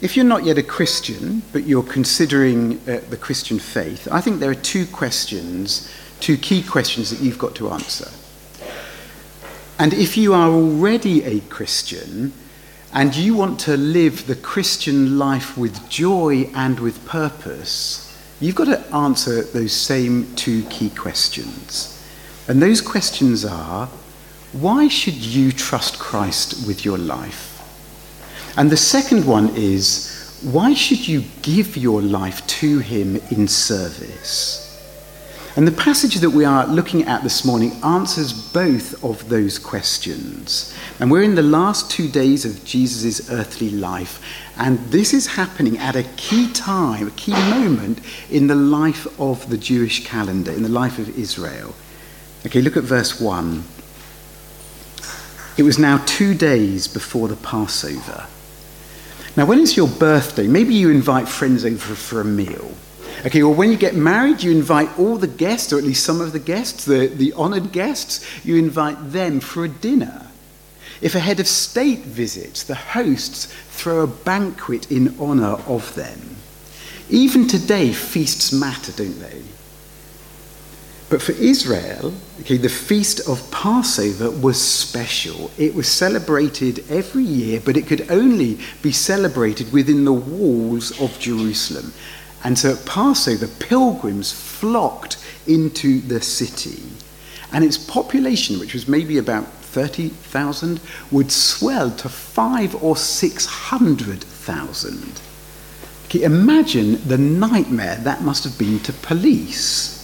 If you're not yet a Christian, but you're considering uh, the Christian faith, I think there are two questions, two key questions that you've got to answer. And if you are already a Christian and you want to live the Christian life with joy and with purpose, you've got to answer those same two key questions. And those questions are why should you trust Christ with your life? And the second one is why should you give your life to him in service? And the passage that we are looking at this morning answers both of those questions. And we're in the last two days of Jesus' earthly life. And this is happening at a key time, a key moment in the life of the Jewish calendar, in the life of Israel. Okay, look at verse 1. It was now two days before the Passover. Now, when it's your birthday, maybe you invite friends over for a meal. Okay, or when you get married, you invite all the guests, or at least some of the guests, the, the honored guests, you invite them for a dinner. If a head of state visits, the hosts throw a banquet in honor of them. Even today, feasts matter, don't they? But for Israel, okay, the feast of Passover was special. It was celebrated every year, but it could only be celebrated within the walls of Jerusalem. And so at Passover, pilgrims flocked into the city. And its population, which was maybe about 30,000, would swell to five or 600,000. Okay, imagine the nightmare that must have been to police.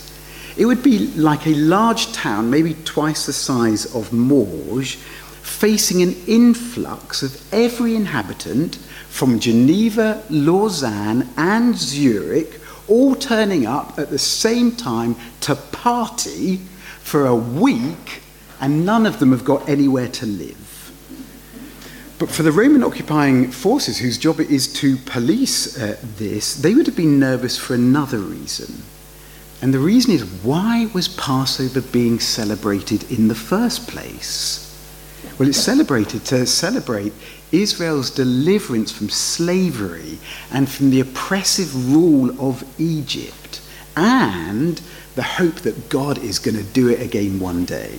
It would be like a large town, maybe twice the size of Morges, facing an influx of every inhabitant from Geneva, Lausanne, and Zurich, all turning up at the same time to party for a week, and none of them have got anywhere to live. But for the Roman occupying forces, whose job it is to police uh, this, they would have been nervous for another reason. And the reason is why was Passover being celebrated in the first place? Well, it's celebrated to celebrate Israel's deliverance from slavery and from the oppressive rule of Egypt, and the hope that God is going to do it again one day.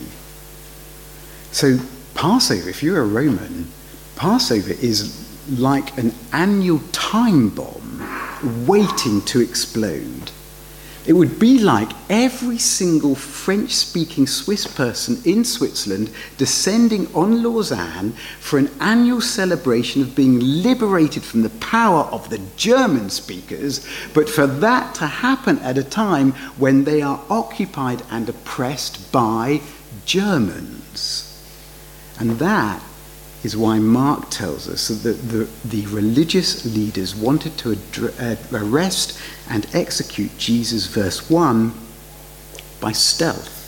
So, Passover, if you're a Roman, Passover is like an annual time bomb waiting to explode. It would be like every single French speaking Swiss person in Switzerland descending on Lausanne for an annual celebration of being liberated from the power of the German speakers, but for that to happen at a time when they are occupied and oppressed by Germans. And that is why Mark tells us that the, the religious leaders wanted to uh, arrest and execute Jesus, verse 1, by stealth,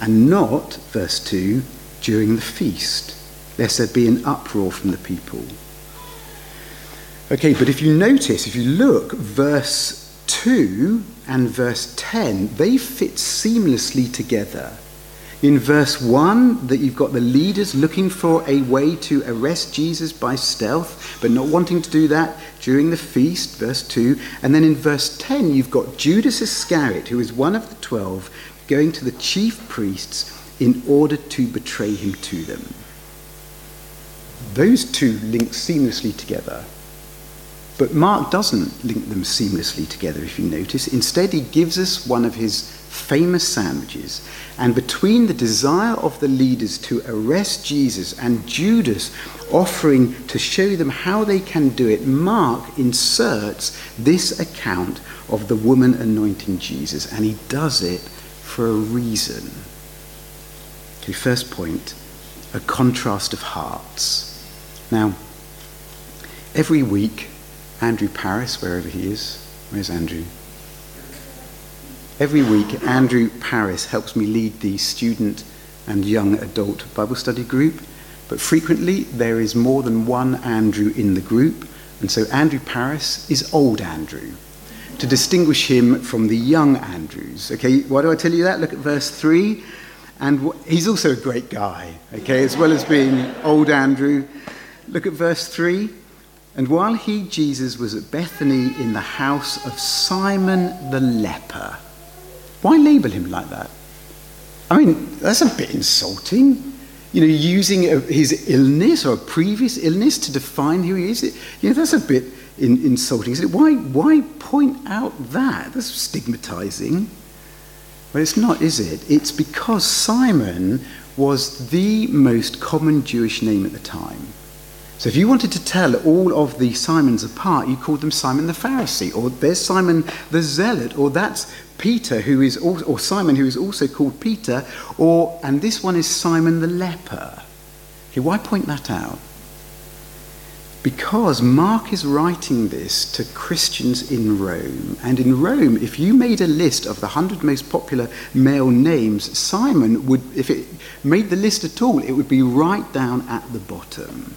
and not, verse 2, during the feast, lest there be an uproar from the people. Okay, but if you notice, if you look, verse 2 and verse 10, they fit seamlessly together. In verse 1, that you've got the leaders looking for a way to arrest Jesus by stealth, but not wanting to do that during the feast, verse 2. And then in verse 10, you've got Judas Iscariot, who is one of the twelve, going to the chief priests in order to betray him to them. Those two link seamlessly together. But Mark doesn't link them seamlessly together, if you notice. Instead, he gives us one of his famous sandwiches. And between the desire of the leaders to arrest Jesus and Judas offering to show them how they can do it, Mark inserts this account of the woman anointing Jesus. And he does it for a reason. Okay, first point a contrast of hearts. Now, every week, Andrew Paris, wherever he is, where's Andrew? Every week, Andrew Paris helps me lead the student and young adult Bible study group, but frequently there is more than one Andrew in the group, and so Andrew Paris is old Andrew to distinguish him from the young Andrews. Okay, why do I tell you that? Look at verse 3. And he's also a great guy, okay, as well as being old Andrew. Look at verse 3. And while he, Jesus, was at Bethany in the house of Simon the leper, why label him like that? I mean, that's a bit insulting. You know, using a, his illness or a previous illness to define who he is. You know, that's a bit in, insulting. Why, why point out that? That's stigmatizing. But it's not, is it? It's because Simon was the most common Jewish name at the time. So if you wanted to tell all of the Simons apart, you called them Simon the Pharisee, or there's Simon the Zealot, or that's Peter, who is also, or Simon, who is also called Peter, or and this one is Simon the leper. Okay, why point that out? Because Mark is writing this to Christians in Rome. And in Rome, if you made a list of the 100 most popular male names, Simon would, if it made the list at all, it would be right down at the bottom.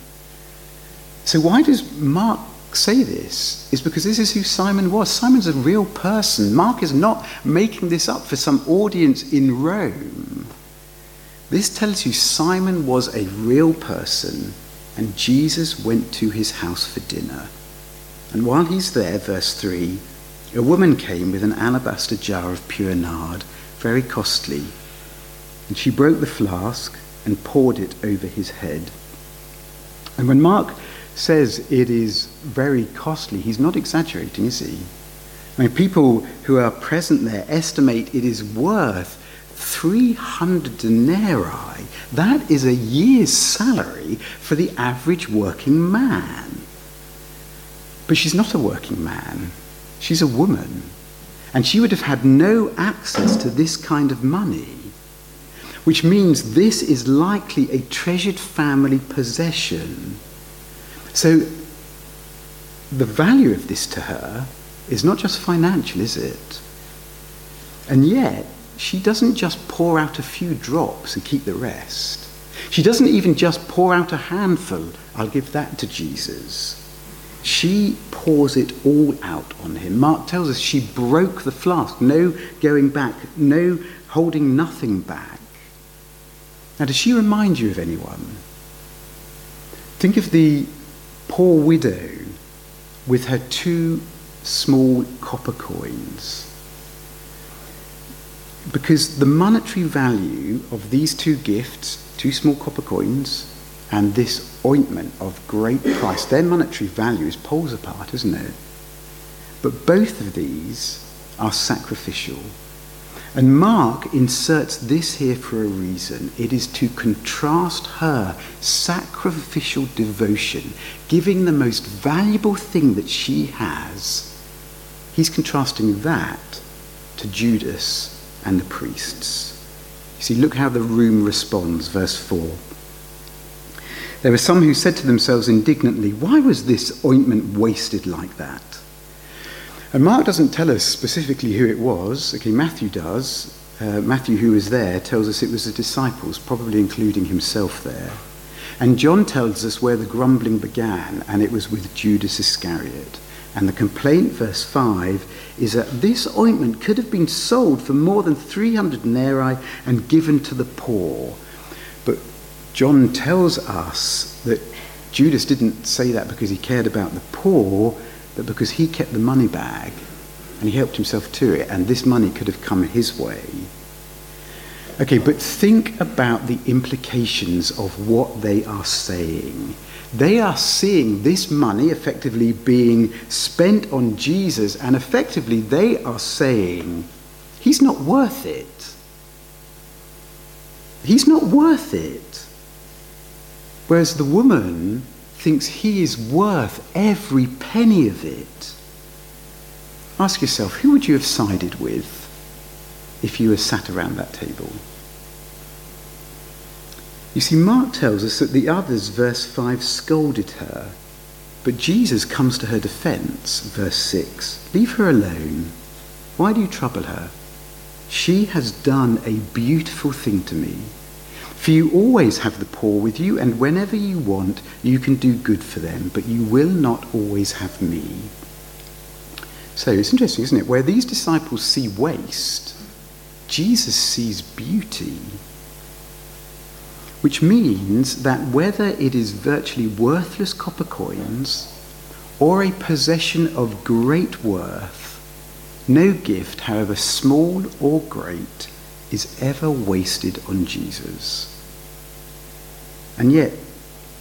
So, why does Mark say this? Is because this is who Simon was. Simon's a real person. Mark is not making this up for some audience in Rome. This tells you Simon was a real person and Jesus went to his house for dinner. And while he's there, verse 3, a woman came with an alabaster jar of pure nard, very costly. And she broke the flask and poured it over his head. And when Mark says it is very costly, he's not exaggerating, is he? I mean, people who are present there estimate it is worth 300 denarii. That is a year's salary for the average working man. But she's not a working man, she's a woman. And she would have had no access to this kind of money, which means this is likely a treasured family possession. So the value of this to her is not just financial, is it? And yet, she doesn't just pour out a few drops and keep the rest. She doesn't even just pour out a handful, I'll give that to Jesus. She pours it all out on him. Mark tells us she broke the flask. No going back, no holding nothing back. Now, does she remind you of anyone? Think of the poor widow with her two small copper coins because the monetary value of these two gifts, two small copper coins, and this ointment of great price, their monetary value is poles apart, isn't it? But both of these are sacrificial. And Mark inserts this here for a reason. It is to contrast her sacrificial devotion, giving the most valuable thing that she has. He's contrasting that to Judas and the priests. You see, look how the room responds, verse 4. There were some who said to themselves indignantly, Why was this ointment wasted like that? And Mark doesn't tell us specifically who it was. Okay, Matthew does. Uh, Matthew, who was there, tells us it was the disciples, probably including himself there. And John tells us where the grumbling began, and it was with Judas Iscariot. And the complaint, verse 5, is that this ointment could have been sold for more than 300 denarii and given to the poor. But John tells us that Judas didn't say that because he cared about the poor, but because he kept the money bag and he helped himself to it, and this money could have come his way. Okay, but think about the implications of what they are saying. They are seeing this money effectively being spent on Jesus, and effectively they are saying, He's not worth it. He's not worth it. Whereas the woman thinks he is worth every penny of it. Ask yourself, who would you have sided with if you were sat around that table? You see, Mark tells us that the others, verse 5, scolded her. But Jesus comes to her defense, verse 6. Leave her alone. Why do you trouble her? She has done a beautiful thing to me. For you always have the poor with you, and whenever you want, you can do good for them, but you will not always have me. So it's interesting, isn't it? Where these disciples see waste, Jesus sees beauty which means that whether it is virtually worthless copper coins or a possession of great worth, no gift, however small or great, is ever wasted on Jesus. And yet,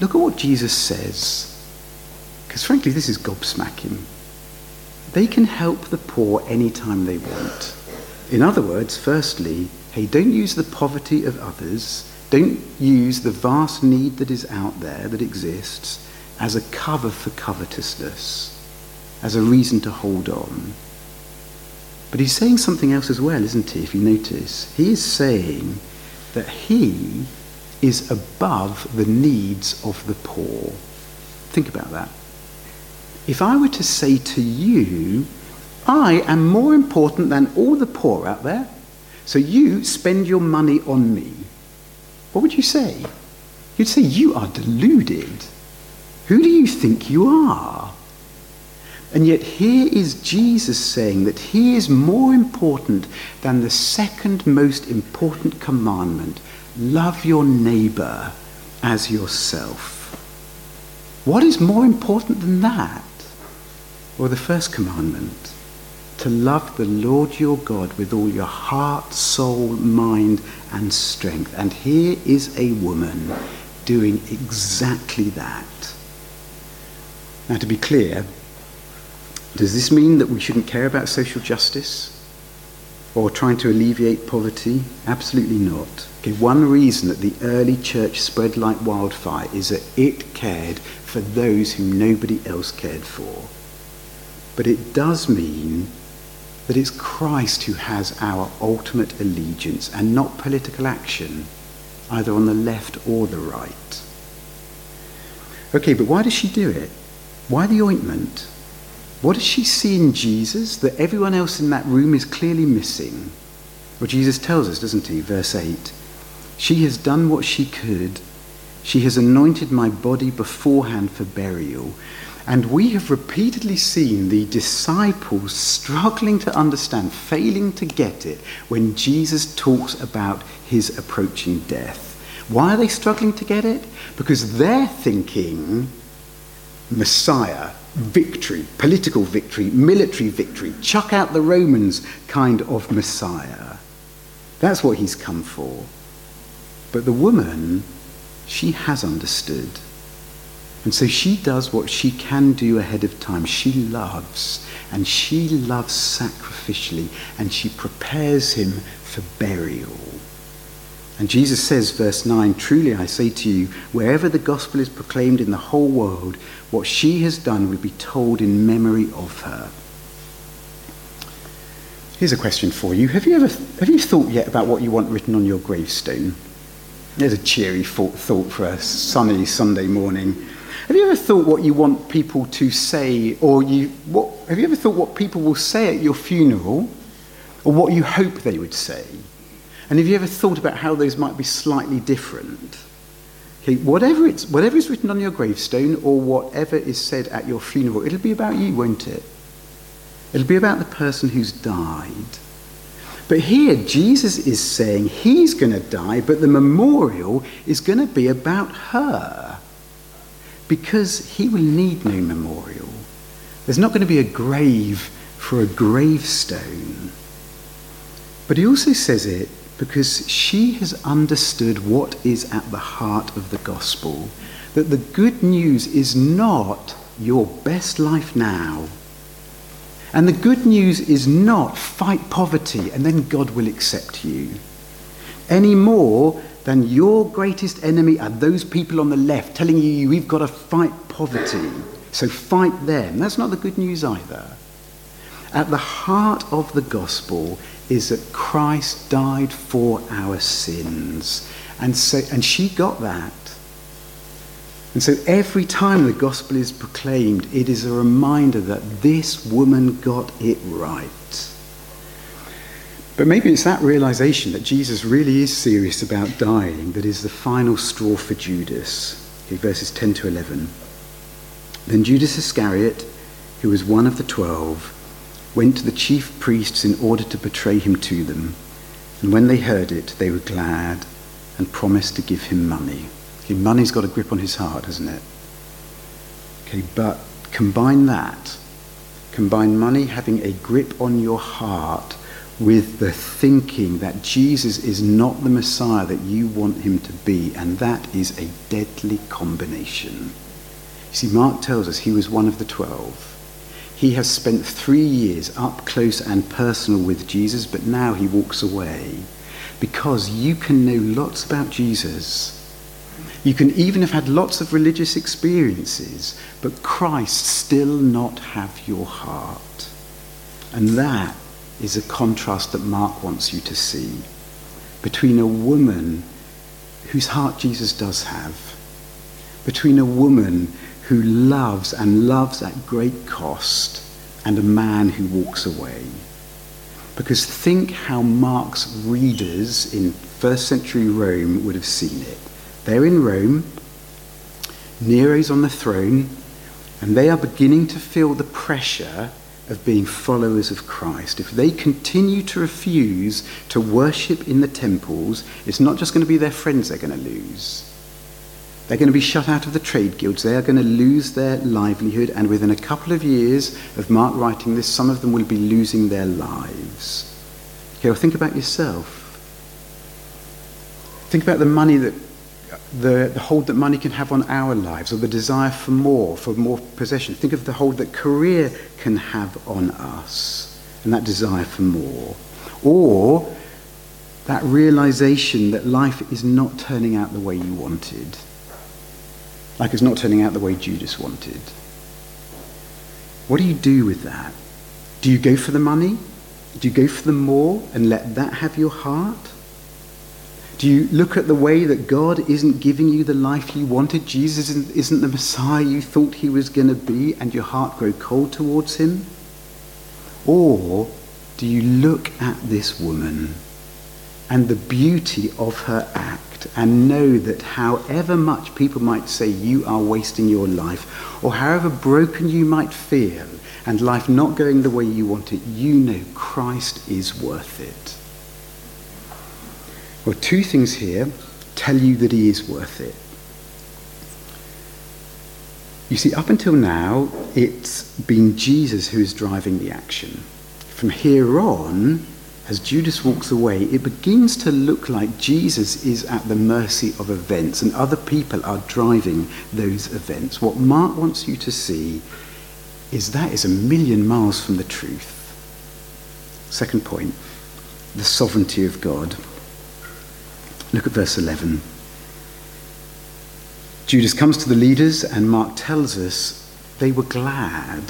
look at what Jesus says. Because frankly, this is gobsmacking. They can help the poor anytime they want. In other words, firstly, hey, don't use the poverty of others, don't use the vast need that is out there, that exists, as a cover for covetousness, as a reason to hold on. But he's saying something else as well, isn't he, if you notice? He is saying that he is above the needs of the poor. Think about that. If I were to say to you, I am more important than all the poor out there, so you spend your money on me, what would you say? You'd say, You are deluded. Who do you think you are? And yet, here is Jesus saying that he is more important than the second most important commandment love your neighbor as yourself. What is more important than that? Well, the first commandment to love the Lord your God with all your heart, soul, mind, and strength. And here is a woman doing exactly that. Now, to be clear, does this mean that we shouldn't care about social justice or trying to alleviate poverty? Absolutely not. Okay, one reason that the early church spread like wildfire is that it cared for those whom nobody else cared for. But it does mean that it's Christ who has our ultimate allegiance and not political action, either on the left or the right. Okay, but why does she do it? Why the ointment? What does she see in Jesus that everyone else in that room is clearly missing? Well, Jesus tells us, doesn't he? Verse 8 She has done what she could. She has anointed my body beforehand for burial. And we have repeatedly seen the disciples struggling to understand, failing to get it when Jesus talks about his approaching death. Why are they struggling to get it? Because they're thinking Messiah, victory, political victory, military victory, chuck out the Romans kind of Messiah. That's what he's come for. But the woman, she has understood. And so she does what she can do ahead of time. She loves, and she loves sacrificially, and she prepares him for burial. And Jesus says, verse 9, Truly I say to you, wherever the gospel is proclaimed in the whole world, what she has done will be told in memory of her. Here's a question for you. Have you ever have you thought yet about what you want written on your gravestone? There's a cheery thought for a sunny Sunday morning. Have you ever thought what you want people to say, or you, what, have you ever thought what people will say at your funeral, or what you hope they would say? And have you ever thought about how those might be slightly different? Okay, whatever, it's, whatever is written on your gravestone, or whatever is said at your funeral, it'll be about you, won't it? It'll be about the person who's died. But here, Jesus is saying he's going to die, but the memorial is going to be about her because he will need no memorial. There's not going to be a grave for a gravestone. But he also says it because she has understood what is at the heart of the gospel that the good news is not your best life now. And the good news is not fight poverty and then God will accept you. Any more than your greatest enemy are those people on the left telling you we've got to fight poverty. So fight them. That's not the good news either. At the heart of the gospel is that Christ died for our sins. And, so, and she got that. And so every time the gospel is proclaimed, it is a reminder that this woman got it right. But maybe it's that realization that Jesus really is serious about dying that is the final straw for Judas. Okay, verses 10 to 11. Then Judas Iscariot, who was one of the twelve, went to the chief priests in order to betray him to them. And when they heard it, they were glad and promised to give him money. Okay, money's got a grip on his heart, hasn't it? Okay, but Combine that. Combine money having a grip on your heart with the thinking that Jesus is not the Messiah that you want him to be, and that is a deadly combination. You see, Mark tells us he was one of the twelve. He has spent three years up close and personal with Jesus, but now he walks away because you can know lots about Jesus. You can even have had lots of religious experiences, but Christ still not have your heart. And that is a contrast that Mark wants you to see between a woman whose heart Jesus does have, between a woman who loves and loves at great cost, and a man who walks away. Because think how Mark's readers in first century Rome would have seen it. They're in Rome, Nero's on the throne, and they are beginning to feel the pressure of being followers of Christ. If they continue to refuse to worship in the temples, it's not just going to be their friends they're going to lose. They're going to be shut out of the trade guilds. They are going to lose their livelihood, and within a couple of years of Mark writing this, some of them will be losing their lives. Okay, well, think about yourself. Think about the money that the, the hold that money can have on our lives, or the desire for more, for more possession. Think of the hold that career can have on us, and that desire for more. Or that realization that life is not turning out the way you wanted, like it's not turning out the way Judas wanted. What do you do with that? Do you go for the money? Do you go for the more and let that have your heart? Do you look at the way that God isn't giving you the life you wanted? Jesus isn't the Messiah you thought he was going to be, and your heart grow cold towards him? Or do you look at this woman and the beauty of her act and know that however much people might say you are wasting your life, or however broken you might feel, and life not going the way you want it, you know Christ is worth it? Well, two things here tell you that he is worth it. You see, up until now, it's been Jesus who is driving the action. From here on, as Judas walks away, it begins to look like Jesus is at the mercy of events and other people are driving those events. What Mark wants you to see is that is a million miles from the truth. Second point the sovereignty of God. Look at verse 11. Judas comes to the leaders, and Mark tells us they were glad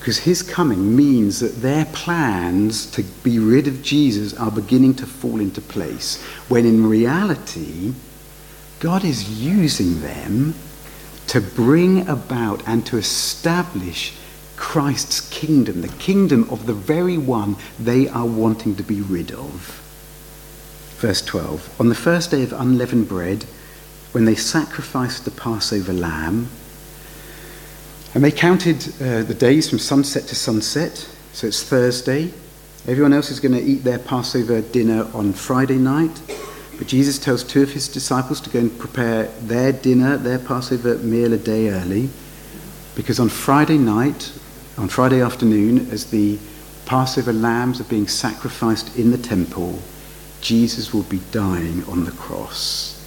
because his coming means that their plans to be rid of Jesus are beginning to fall into place, when in reality, God is using them to bring about and to establish Christ's kingdom, the kingdom of the very one they are wanting to be rid of. Verse 12 On the first day of unleavened bread, when they sacrificed the Passover lamb, and they counted uh, the days from sunset to sunset, so it's Thursday. Everyone else is going to eat their Passover dinner on Friday night. But Jesus tells two of his disciples to go and prepare their dinner, their Passover meal a day early. Because on Friday night, on Friday afternoon, as the Passover lambs are being sacrificed in the temple, Jesus will be dying on the cross.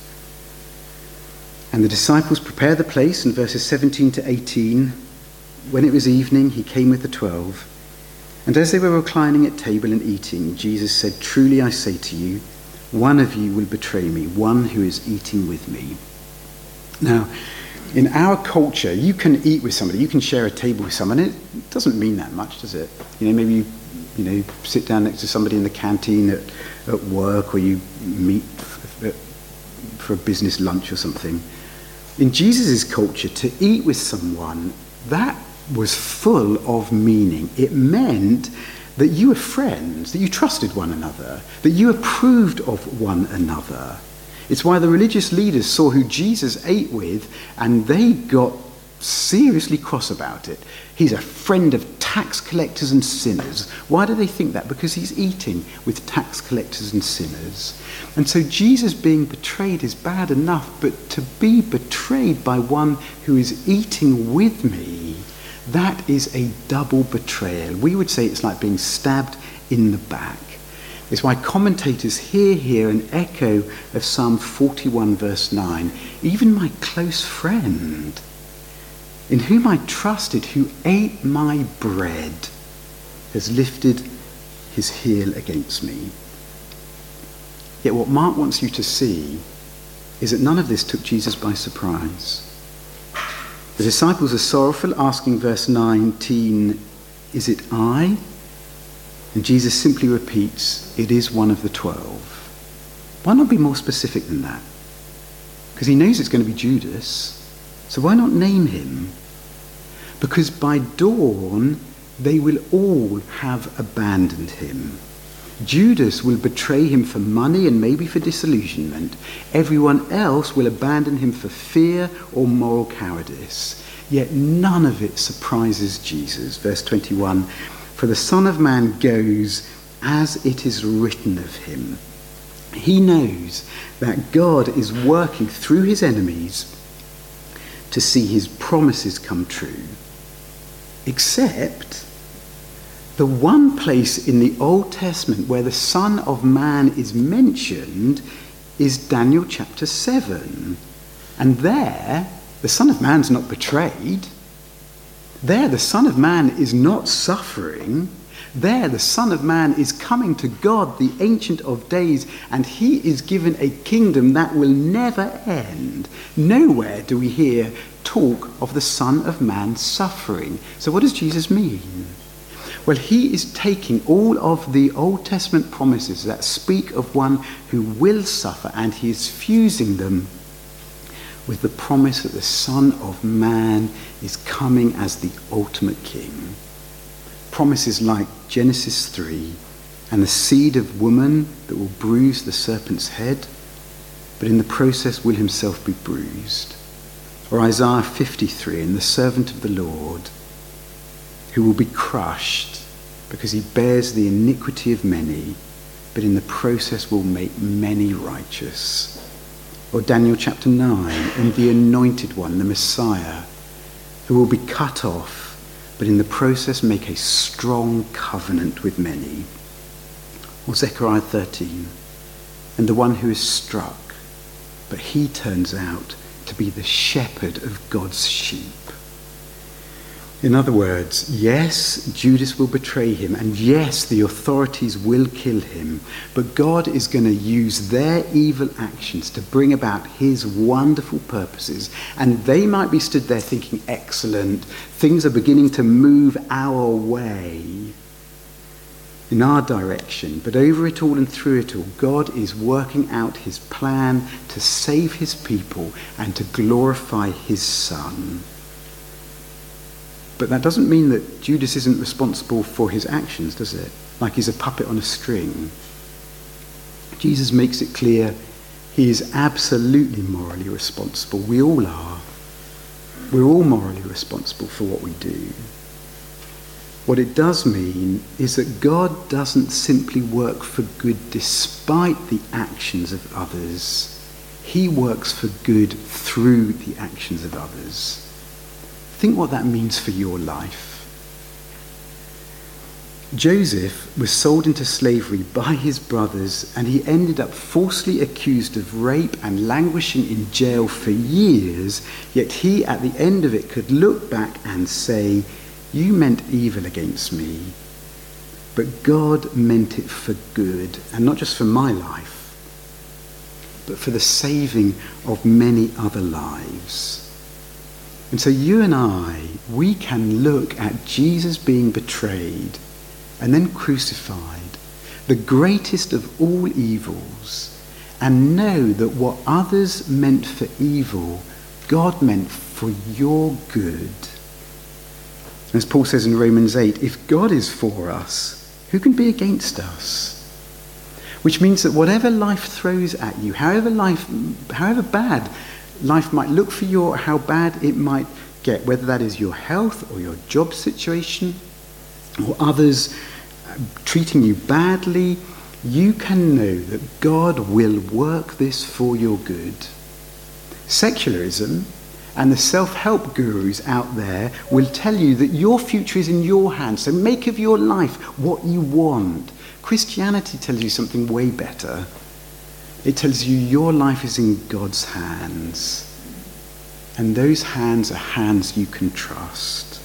And the disciples prepare the place in verses 17 to 18. When it was evening, he came with the twelve. And as they were reclining at table and eating, Jesus said, Truly I say to you, one of you will betray me, one who is eating with me. Now, in our culture, you can eat with somebody, you can share a table with someone. It doesn't mean that much, does it? You know, maybe you, you know, sit down next to somebody in the canteen at at work or you meet for a business lunch or something. In Jesus' culture, to eat with someone, that was full of meaning. It meant that you were friends, that you trusted one another, that you approved of one another. It's why the religious leaders saw who Jesus ate with and they got seriously cross about it. He's a friend of tax collectors and sinners. Why do they think that? Because he's eating with tax collectors and sinners. And so Jesus being betrayed is bad enough, but to be betrayed by one who is eating with me That is a double betrayal. We would say it's like being stabbed in the back. It's why commentators hear here an echo of Psalm 41, verse 9. Even my close friend, in whom I trusted, who ate my bread, has lifted his heel against me. Yet what Mark wants you to see is that none of this took Jesus by surprise. The disciples are sorrowful, asking verse 19, Is it I? And Jesus simply repeats, It is one of the twelve. Why not be more specific than that? Because he knows it's going to be Judas. So why not name him? Because by dawn, they will all have abandoned him. Judas will betray him for money and maybe for disillusionment. Everyone else will abandon him for fear or moral cowardice. Yet none of it surprises Jesus. Verse 21 For the Son of Man goes as it is written of him. He knows that God is working through his enemies to see his promises come true. Except the one place in the Old Testament where the Son of Man is mentioned is Daniel chapter 7. And there, the Son of Man's not betrayed. There, the Son of Man is not suffering. There, the Son of Man is coming to God, the Ancient of Days, and he is given a kingdom that will never end. Nowhere do we hear talk of the Son of Man suffering. So, what does Jesus mean? Well, he is taking all of the Old Testament promises that speak of one who will suffer and he is fusing them with the promise that the Son of Man is coming as the ultimate king. Promises like Genesis 3 and the seed of woman that will bruise the serpent's head, but in the process will himself be bruised. Or Isaiah 53 and the servant of the Lord who will be crushed because he bears the iniquity of many, but in the process will make many righteous. Or Daniel chapter 9, and the anointed one, the Messiah, who will be cut off, but in the process make a strong covenant with many. Or Zechariah 13, and the one who is struck, but he turns out to be the shepherd of God's sheep. In other words, yes, Judas will betray him, and yes, the authorities will kill him, but God is going to use their evil actions to bring about his wonderful purposes. And they might be stood there thinking, excellent, things are beginning to move our way in our direction, but over it all and through it all, God is working out his plan to save his people and to glorify his Son. But that doesn't mean that Judas isn't responsible for his actions, does it? Like he's a puppet on a string. Jesus makes it clear he is absolutely morally responsible. We all are. We're all morally responsible for what we do. What it does mean is that God doesn't simply work for good despite the actions of others. He works for good through the actions of others. Think what that means for your life. Joseph was sold into slavery by his brothers and he ended up falsely accused of rape and languishing in jail for years, yet he at the end of it could look back and say, You meant evil against me, but God meant it for good, and not just for my life, but for the saving of many other lives. And so you and I, we can look at Jesus being betrayed and then crucified, the greatest of all evils, and know that what others meant for evil, God meant for your good. As Paul says in Romans 8, if God is for us, who can be against us? Which means that whatever life throws at you, however life however bad life might look for you or how bad it might get, whether that is your health or your job situation or others uh, treating you badly, you can know that God will work this for your good. Secularism And the self help gurus out there will tell you that your future is in your hands. So make of your life what you want. Christianity tells you something way better. It tells you your life is in God's hands. And those hands are hands you can trust.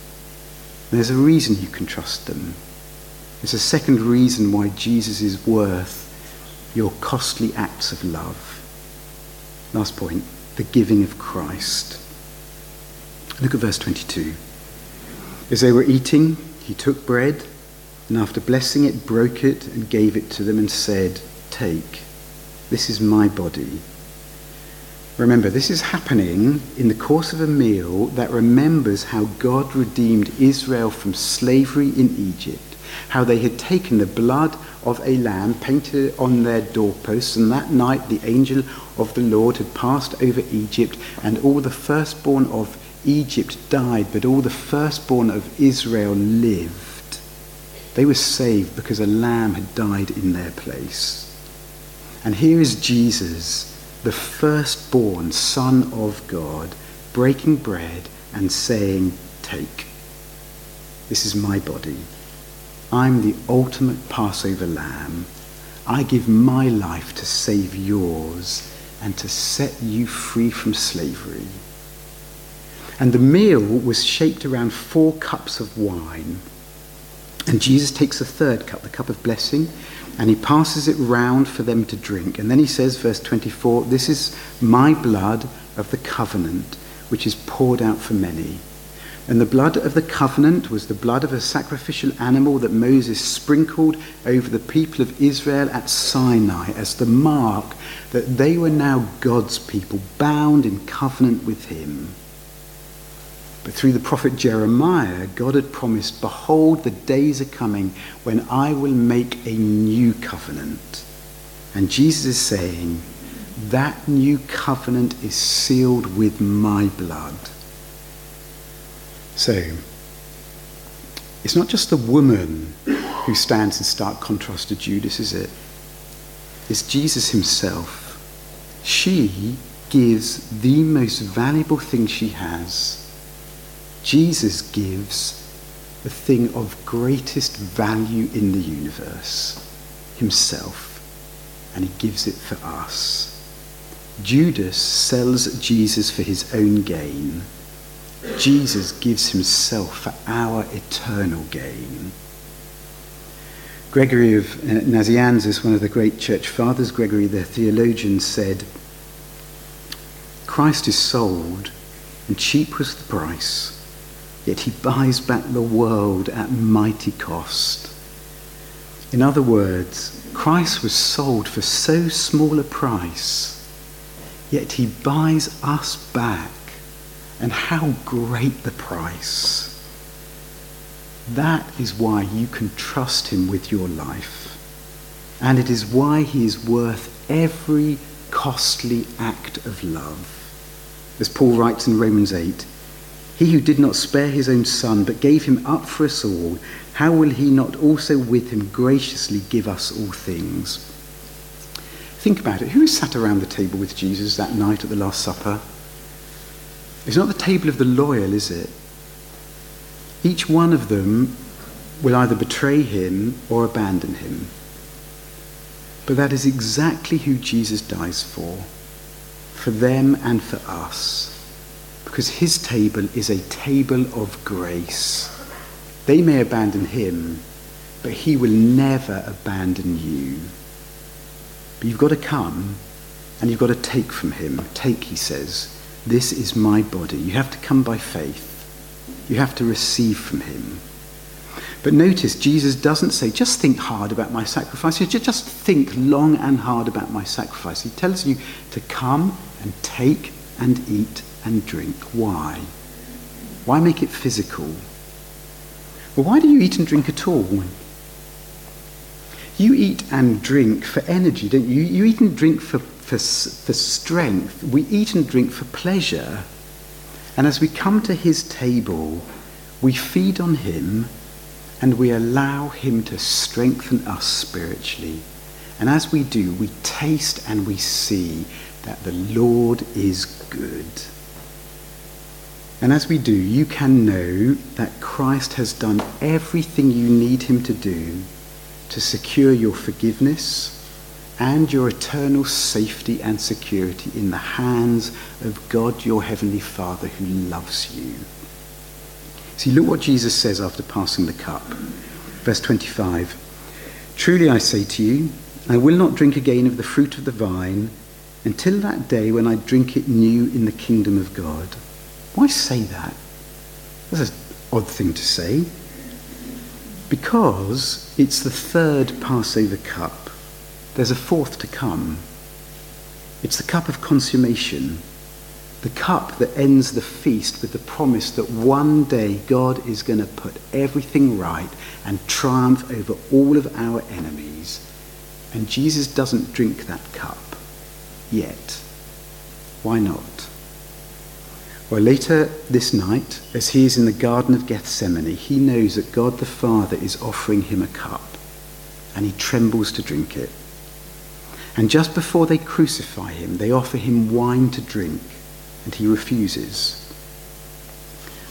There's a reason you can trust them. There's a second reason why Jesus is worth your costly acts of love. Last point the giving of Christ. Look at verse 22. As they were eating, he took bread, and after blessing it, broke it and gave it to them and said, Take, this is my body. Remember, this is happening in the course of a meal that remembers how God redeemed Israel from slavery in Egypt how they had taken the blood of a lamb, painted on their doorposts, and that night the angel of the Lord had passed over Egypt, and all the firstborn of Egypt died, but all the firstborn of Israel lived. They were saved because a lamb had died in their place. And here is Jesus, the firstborn Son of God, breaking bread and saying, Take. This is my body. I'm the ultimate Passover lamb. I give my life to save yours and to set you free from slavery. And the meal was shaped around four cups of wine. And Jesus takes a third cup, the cup of blessing, and he passes it round for them to drink. And then he says, verse 24, This is my blood of the covenant, which is poured out for many. And the blood of the covenant was the blood of a sacrificial animal that Moses sprinkled over the people of Israel at Sinai as the mark that they were now God's people, bound in covenant with him. But through the prophet Jeremiah, God had promised, Behold, the days are coming when I will make a new covenant. And Jesus is saying, That new covenant is sealed with my blood. So, it's not just the woman who stands in stark contrast to Judas, is it? It's Jesus himself. She gives the most valuable thing she has. Jesus gives the thing of greatest value in the universe, himself, and he gives it for us. Judas sells Jesus for his own gain. Jesus gives himself for our eternal gain. Gregory of uh, Nazianzus, one of the great church fathers, Gregory the theologian, said, Christ is sold, and cheap was the price, yet he buys back the world at mighty cost. In other words, Christ was sold for so small a price, yet he buys us back and how great the price. That is why you can trust him with your life. And it is why he is worth every costly act of love. As Paul writes in Romans 8, he who did not spare his own son, but gave him up for us all, how will he not also with him graciously give us all things? Think about it. Who sat around the table with Jesus that night at the Last Supper? It's not the table of the loyal, is it? Each one of them will either betray him or abandon him. But that is exactly who Jesus dies for, for them and for us, because his table is a table of grace. They may abandon him, but he will never abandon you. But you've got to come and you've got to take from him. Take, he says. This is my body. You have to come by faith. You have to receive from him. But notice, Jesus doesn't say, just think hard about my sacrifice. Just think long and hard about my sacrifice. He tells you to come and take and eat and drink. Why? Why make it physical? Well, why do you eat and drink at all? You eat and drink for energy, don't you? You eat and drink for for, for strength. We eat and drink for pleasure. And as we come to his table, we feed on him and we allow him to strengthen us spiritually. And as we do, we taste and we see that the Lord is good. And as we do, you can know that Christ has done everything you need him to do to secure your forgiveness and your eternal safety and security in the hands of God, your Heavenly Father, who loves you. See, look what Jesus says after passing the cup. Verse 25 Truly I say to you, I will not drink again of the fruit of the vine until that day when I drink it new in the kingdom of God. Why say that? That's an odd thing to say. Because it's the third Passover cup. There's a fourth to come. It's the cup of consummation, the cup that ends the feast with the promise that one day God is going to put everything right and triumph over all of our enemies. And Jesus doesn't drink that cup yet. Why not? Well, later this night, as he is in the Garden of Gethsemane, he knows that God the Father is offering him a cup, and he trembles to drink it. And just before they crucify him, they offer him wine to drink, and he refuses.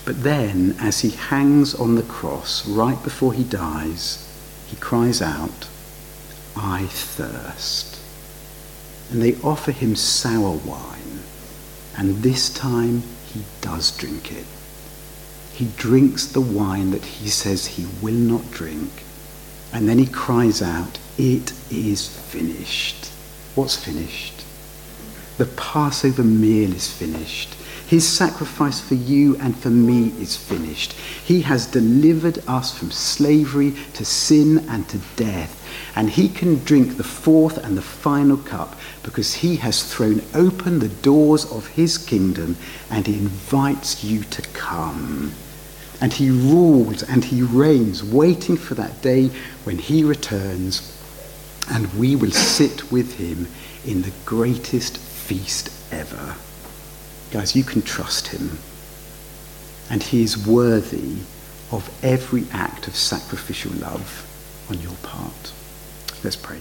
But then, as he hangs on the cross, right before he dies, he cries out, I thirst. And they offer him sour wine, and this time he does drink it. He drinks the wine that he says he will not drink. And then he cries out, It is finished. What's finished? The Passover meal is finished. His sacrifice for you and for me is finished. He has delivered us from slavery to sin and to death. And he can drink the fourth and the final cup because he has thrown open the doors of his kingdom and he invites you to come. And he rules and he reigns, waiting for that day when he returns and we will sit with him in the greatest feast ever. Guys, you can trust him. And he is worthy of every act of sacrificial love on your part. Let's pray.